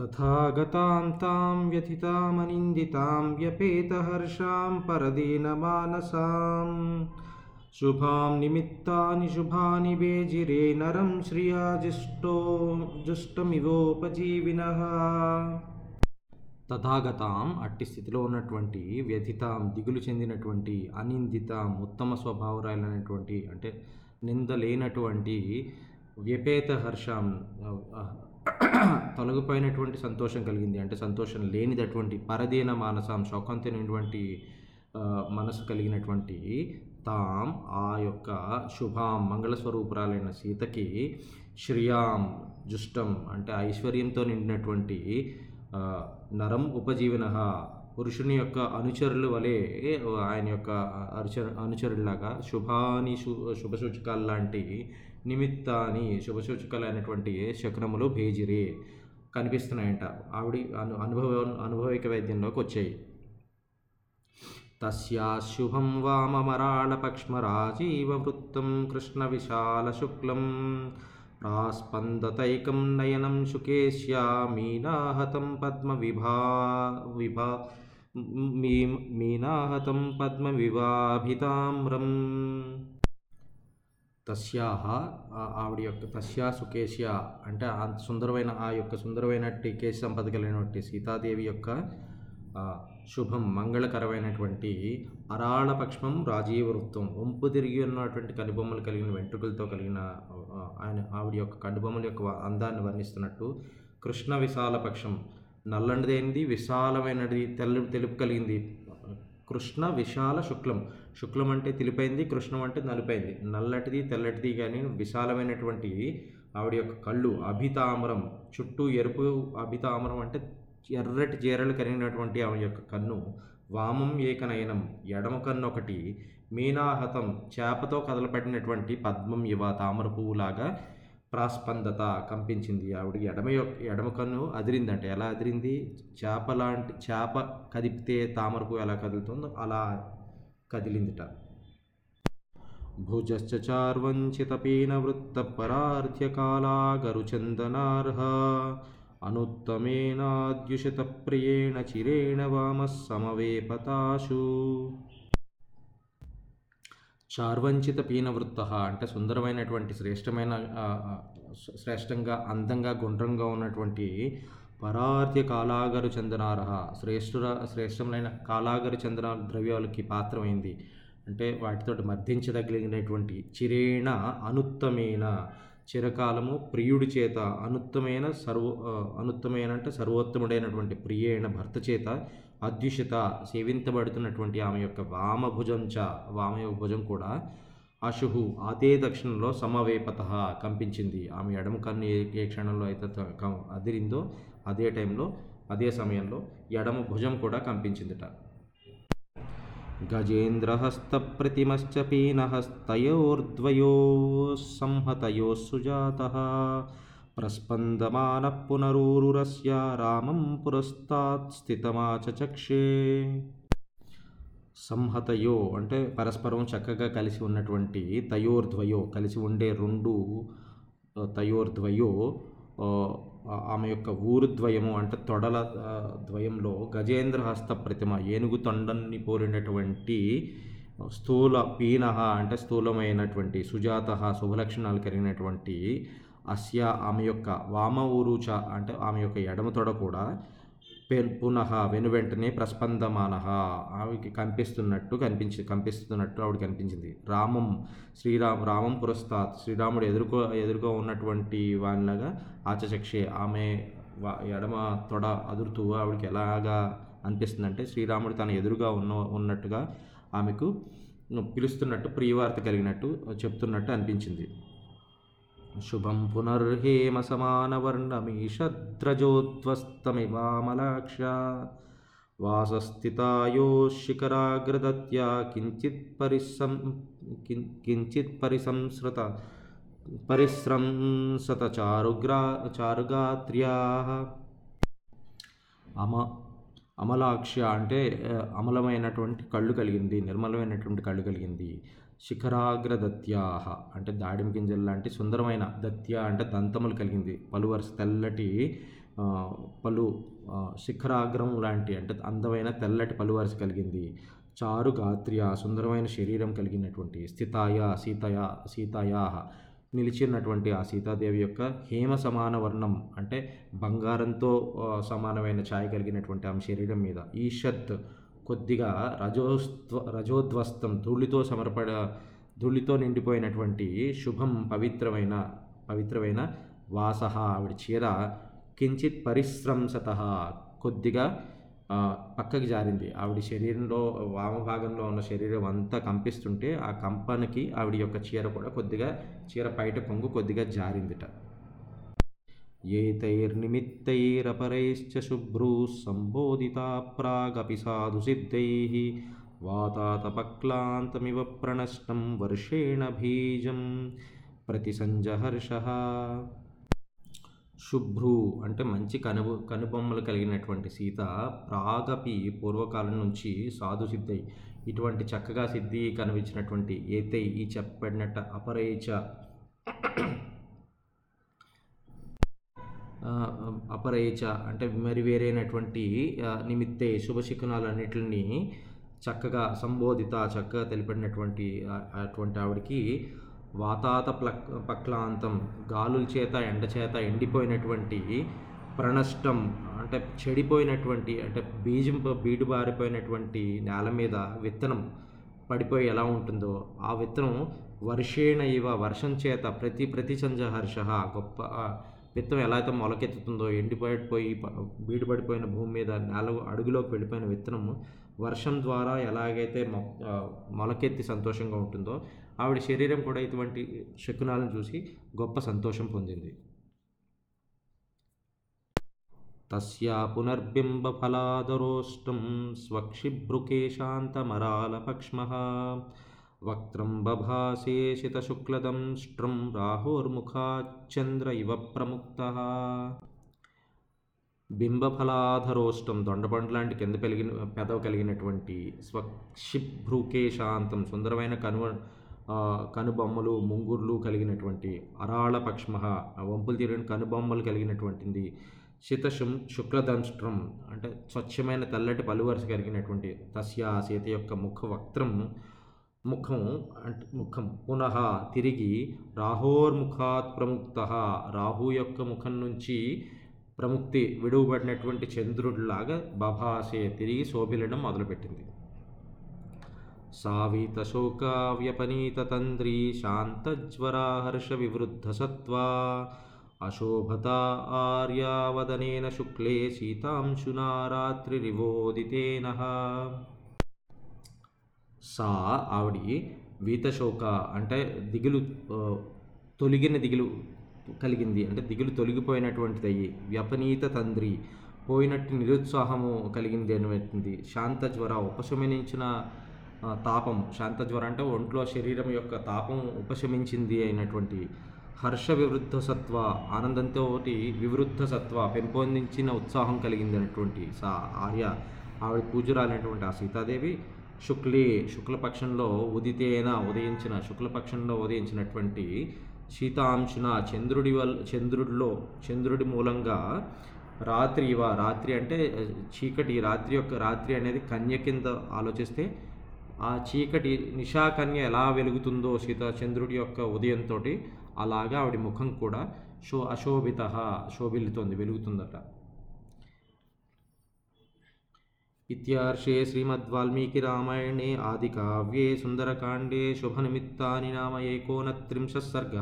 తథాగతాం వ్యథితామనిందితాం వ్యపేతహర్షాం పరదీన మానసాం శుభాం నిమిత్తాని శుభాని వేజిరే నరం శ్రియా జిష్టో जुष्टमिवोपजीविन। తథాగతాం అట్టి స్థితిలో ఉన్నటువంటి వ్యథితాం దిగులు చెందినటువంటి అనిందితాం ఉత్తమ స్వభావరాయలైనటువంటి అంటే నిందలేనటువంటి వ్యపేత హర్షాం తొలగిపోయినటువంటి సంతోషం కలిగింది. అంటే సంతోషం లేనిదటువంటి పరదీన మానసం శోకంతైనటువంటి మనసు కలిగినటువంటి తాం ఆ యొక్క శుభాం మంగళస్వరూపురాలైన సీతకి శ్రియాం జుష్టం అంటే ఐశ్వర్యంతో నిండినటువంటి నరం ఉపజీవన పురుషుని యొక్క అనుచరుల వలె ఆయన యొక్క అనుచరు అనుచరులాగా శుభాని శు శుభసూచకాలు లాంటి నిమిత్తాని శుభసూచకాలైనటువంటి శకునములు భేజిరే కనిపిస్తున్నాయంట. ఆవిడ అను అనుభవ అనుభవిక వైద్యంలోకి వచ్చాయి. తస్యాశుభం వామమరాళపక్ష్మరాజీవ వృత్తం కృష్ణ విశాల శుక్లం ప్రాస్పందతైకం నయనం శుకేశ్యా మీనాహతం పద్మ విభా విభా మీ మీనాహతం పద్మ వివాభితామ్రం తస్యాహ ఆవిడ యొక్క తస్యా సుకేశ్య అంటే ఆ సుందరమైన ఆ యొక్క సుందరమైనటువంటి కేశ సంపద కలిగినటువంటి సీతాదేవి యొక్క శుభం మంగళకరమైనటువంటి అరాళపక్షమం రాజీవ వృత్తం వంపు తిరిగి ఉన్నటువంటి కనుబొమ్మలు కలిగిన వెంట్రుకలతో కలిగిన ఆయన ఆవిడ యొక్క కనుబొమ్మల యొక్క అందాన్ని వర్ణిస్తున్నట్టు కృష్ణ విశాలపక్షం పక్షం విశాలమైనది తెల్ల తెలుపు కలిగింది. కృష్ణ విశాల శుక్లం. శుక్లం అంటే తెలిపైంది కృష్ణం అంటే నలుపైంది. నల్లటిది తెల్లటిది కానీ విశాలమైనటువంటి ఆవిడ యొక్క కళ్ళు అభితామరం. చుట్టూ ఎరుపు అభితామరం అంటే ఎర్రటి చీరలు కలిగినటువంటి ఆమె యొక్క కన్ను. వామం ఏకనయనం. ఎడమ కన్ను ఒకటి మీనాహతం. చేపతో కదలపడినటువంటి పద్మం ఇవ తామర పువ్వులాగా ప్రాస్పందత కంపించింది. ఆవిడ ఎడమ యొక్క ఎడమ కన్ను అదిరిందంటే. ఎలా అదిరింది? చేప లాంటి చేప కదిపితే తామర ఎలా కదులుతుందో అలా కదిలిందిట. భుజశ్చ చార్వంచితపీన వృత్తపరార్థ్యకాలా గరుచందనార్హ అనుత్తమేనాద్యుషితప్రియేణ చిరేణ వామः చార్వంచిత పీనవృత్త అంటే సుందరమైనటువంటి శ్రేష్టమైన శ్రేష్టంగా అందంగా గుండ్రంగా ఉన్నటువంటి పరార్థ్య కాలాగరు చందనారహ శ్రేష్ఠుర శ్రేష్టమైన కాలాగరు చందన ద్రవ్యాలకి పాత్రమైంది. అంటే వాటితో మర్దించదగినటువంటి చిరేణ అనుత్తమైన చిరకాలము ప్రియుడి చేత అనుత్తమైన సర్వ అనుత్తమైన అంటే సర్వోత్తముడైనటువంటి ప్రియేణ భర్త చేత అద్యుషిత సేవించబడుతున్నటువంటి ఆమె యొక్క వామభుజం చ వామ భుజం కూడా అశుహు అదే దక్షిణంలో సమవేపత కంపించింది. ఆమె ఎడమ కన్ను ఏ ఏ క్షణంలో అయితే అదిరిందో అదే టైంలో అదే సమయంలో ఎడమ భుజం కూడా కంపించిందిట. గజేంద్రహస్తప్రతిమశ్చ పీనహస్తయోర్ద్వయో సంహతయో సుజాత ప్రస్పందమాన పునరూరురస్య రామం పురస్తాత్ స్థితమాచచక్షే. సంహతయో అంటే పరస్పరం చక్కగా కలిసి ఉన్నటువంటి తయోర్ద్వయో కలిసి ఉండే రెండు తయోర్ద్వయో ఆమె యొక్క ఊరుద్వయము అంటే తొడల ద్వయంలో గజేంద్ర హస్త ప్రతిమ ఏనుగు తొండన్ని పోలినటువంటి స్థూల పీనహ అంటే స్థూలమైనటువంటి సుజాత శుభలక్షణాలు కలిగినటువంటి అస్య ఆమె యొక్క వామ ఊరుచ అంటే ఆమె యొక్క ఎడమ తొడ కూడా పునః వెను వెంటనే ప్రస్పందమాన. ఆమెకి కనిపిస్తున్నట్టు కనిపించి కనిపిస్తున్నట్టు ఆవిడ కనిపించింది రామం శ్రీరామ్ రామం పురస్తాత్ శ్రీరాముడు ఎదుర్కో ఎదురుగా ఉన్నటువంటి వాళ్ళగా ఆచచక్షే. ఆమె ఎడమ తొడ అదురుతూ ఆవిడకి ఎలాగా అనిపిస్తుందంటే శ్రీరాముడు తన ఎదురుగా ఉన్న ఉన్నట్టుగా ఆమెకు పిలుస్తున్నట్టు ప్రియవార్త కలిగినట్టు చెప్తున్నట్టు అనిపించింది. शुभं पुनर्हेमसमानवर्णमीषद्रजोत्वस्तमिवामलाक्ष वासस्थितायोशिखराग्रदत्या किञ्चित् परिसं किञ्चित् परिसंसृत परिस्रंसतचारुग्रा चारुगात्र्याः। अम అమలాక్ష అంటే అమలమైనటువంటి కళ్ళు కలిగింది నిర్మలమైనటువంటి కళ్ళు కలిగింది. శిఖరాగ్ర దత్యాహ అంటే దాడిమి గింజలు లాంటి సుందరమైన దత్య అంటే దంతములు కలిగింది. పలువరుస తెల్లటి పలు శిఖరాగ్రం లాంటి అంటే అందమైన తెల్లటి పలువరుస కలిగింది. చారు గాత్రియ సుందరమైన శరీరం కలిగినటువంటి స్థితాయ సీతయ సీతాయా నిలిచినటువంటి ఆ సీతాదేవి యొక్క హేమ సమాన వర్ణం అంటే బంగారంతో సమానమైన ఛాయ కలిగినటువంటి ఆమె శరీరం మీద ఈషత్ కొద్దిగా రజోస్త్వ రజోధ్వస్తం ధూళితో సమర్పడ ధూళితో నిండిపోయినటువంటి శుభం పవిత్రమైన పవిత్రమైన వాసహ ఆవిడ చీర. కించిత్ పరిశ్రంసత కొద్దిగా పక్కకి జారింది. ఆవిడ శరీరంలో వామభాగంలో ఉన్న శరీరం అంతా కంపిస్తుంటే ఆ కంపనకి ఆవిడ యొక్క చీర కూడా కొద్దిగా చీర పైట కొంగు కొద్దిగా జారిందిట. ఏతైర్నిమిత్తైరపరైశ్చ శుభ్రూ సంబోధితా ప్రాగపి సాధు సిద్ధైः వాతాతపక్లాంతమివ ప్రణష్టం వర్షేణ బీజం ప్రతిసంజహర్ష శుభ్రు అంటే మంచి కనుబొ కనుబొమ్మలు కలిగినటువంటి సీత ప్రాగపి పూర్వకాలం నుంచి సాధు సిద్ధై. ఇటువంటి చక్కగా సిద్ధి కనిపించినటువంటి ఏతై ఈ చెప్పబడినట్ట అపరేచ అపరేచ అంటే మరి వేరైనటువంటి నిమిత్తే శుభశకునాలన్నిటిని చక్కగా సంబోధిత చక్కగా తెలిపినటువంటి అటువంటి ఆవిడకి వాతాత ప్లక్ పక్లాంతం గాలుల చేత ఎండ చేత ఎండిపోయినటువంటి ప్రణష్టం అంటే చెడిపోయినటువంటి అంటే బీజం బీడు బారిపోయినటువంటి నేల మీద విత్తనం పడిపోయి ఎలా ఉంటుందో ఆ విత్తనం వర్షేణ ఇవ వర్షం చేత ప్రతి ప్రతి హర్ష గొప్ప విత్తనం ఎలా అయితే మొలకెత్తుతుందో ఎండిపోయిపోయి బీడుపడిపోయిన బీడు పడిపోయిన భూమి మీద నేల అడుగులోకి వెళ్ళిపోయిన విత్తనం వర్షం ద్వారా ఎలాగైతే మొ మొలకెత్తి సంతోషంగా ఉంటుందో ఆవిడ శరీరం కూడా ఇటువంటి శకునాలను చూసి గొప్ప సంతోషం పొందింది. తస్యా పునర్బింబఫలాదరోష్టం స్వక్షిభ్రుకేశాంతమరాలపక్ష్మ వక్త్రం బభాసే శితశుక్లదంష్ట్రం రాహోర్ముఖాచంద్ర ఇవ ప్రముక్త. బింబఫలాధరోష్టం దొండపండు లాంటి కింద పెరిగిన పెదవ కలిగినటువంటి స్వక్షిభ్రుకేశాంతం సుందరమైన కనువ కనుబొమ్మలు ముంగుర్లు కలిగినటువంటి అరాళ పక్ష్మ వంపులు తీరిన కనుబొమ్మలు కలిగినటువంటిది. శితశం శుక్లదంష్ట్రం అంటే స్వచ్ఛమైన తెల్లటి పలువరుస కలిగినటువంటి తస్య సీత యొక్క ముఖ వక్త్రం ముఖం అంటే ముఖం పునః తిరిగి రాహోర్ముఖాత్ ప్రముక్త. రాహు యొక్క ముఖం నుంచి ప్రముక్తి విడువబడినటువంటి చంద్రుడిలాగా బభాసే తిరిగి శోభిలడం మొదలుపెట్టింది. సావీత శోకావ్యపనీత తంద్రీ శాంతజ్వరా హర్ష వివృద్ధ సత్వా అశోభత ఆర్యావదనేన శుక్లే సీతాంశునా రాత్రిరివోదితేన సా ఆవిడి వీతశోక అంటే దిగులు తొలిగిన తొలగిన దిగులు కలిగింది. అంటే దిగులు తొలగిపోయినటువంటిది అయ్యి వ్యపనీత తండ్రి పోయినట్టు నిరుత్సాహము కలిగింది అనేటువంటిది శాంత జ్వర ఉపశమనించిన తాపం. శాంతజ్వర అంటే ఒంట్లో శరీరం యొక్క తాపం ఉపశమించింది అయినటువంటి హర్ష వివృద్ధ సత్వ ఆనందంతో వివృద్ధ సత్వ పెంపొందించిన ఉత్సాహం కలిగింది అనేటువంటి సా ఆర్య ఆవిడ పూజరాలైనటువంటి ఆ సీతాదేవి శుక్లి శుక్లపక్షంలో ఉదితేన ఉదయించిన శుక్లపక్షంలో ఉదయించినటువంటి శీతాంశున చంద్రుడి వల్ చంద్రుడిలో చంద్రుడి మూలంగా రాత్రి ఇవ రాత్రి అంటే చీకటి రాత్రి యొక్క రాత్రి అనేది కన్య కింద ఆలోచిస్తే ఆ చీకటి నిషాకన్య ఎలా వెలుగుతుందో సీత చంద్రుడి యొక్క ఉదయంతో అలాగా ఆవిడ ముఖం కూడా శో అశోభిత శోభిల్లుతోంది వెలుగుతుందట. ఇత్యార్షే శ్రీమద్వాల్మీకి రామాయణే ఆది కావ్యే సుందరకాండే శుభనిమిత్తాని నామ ఏకోనత్రింశ సర్గ.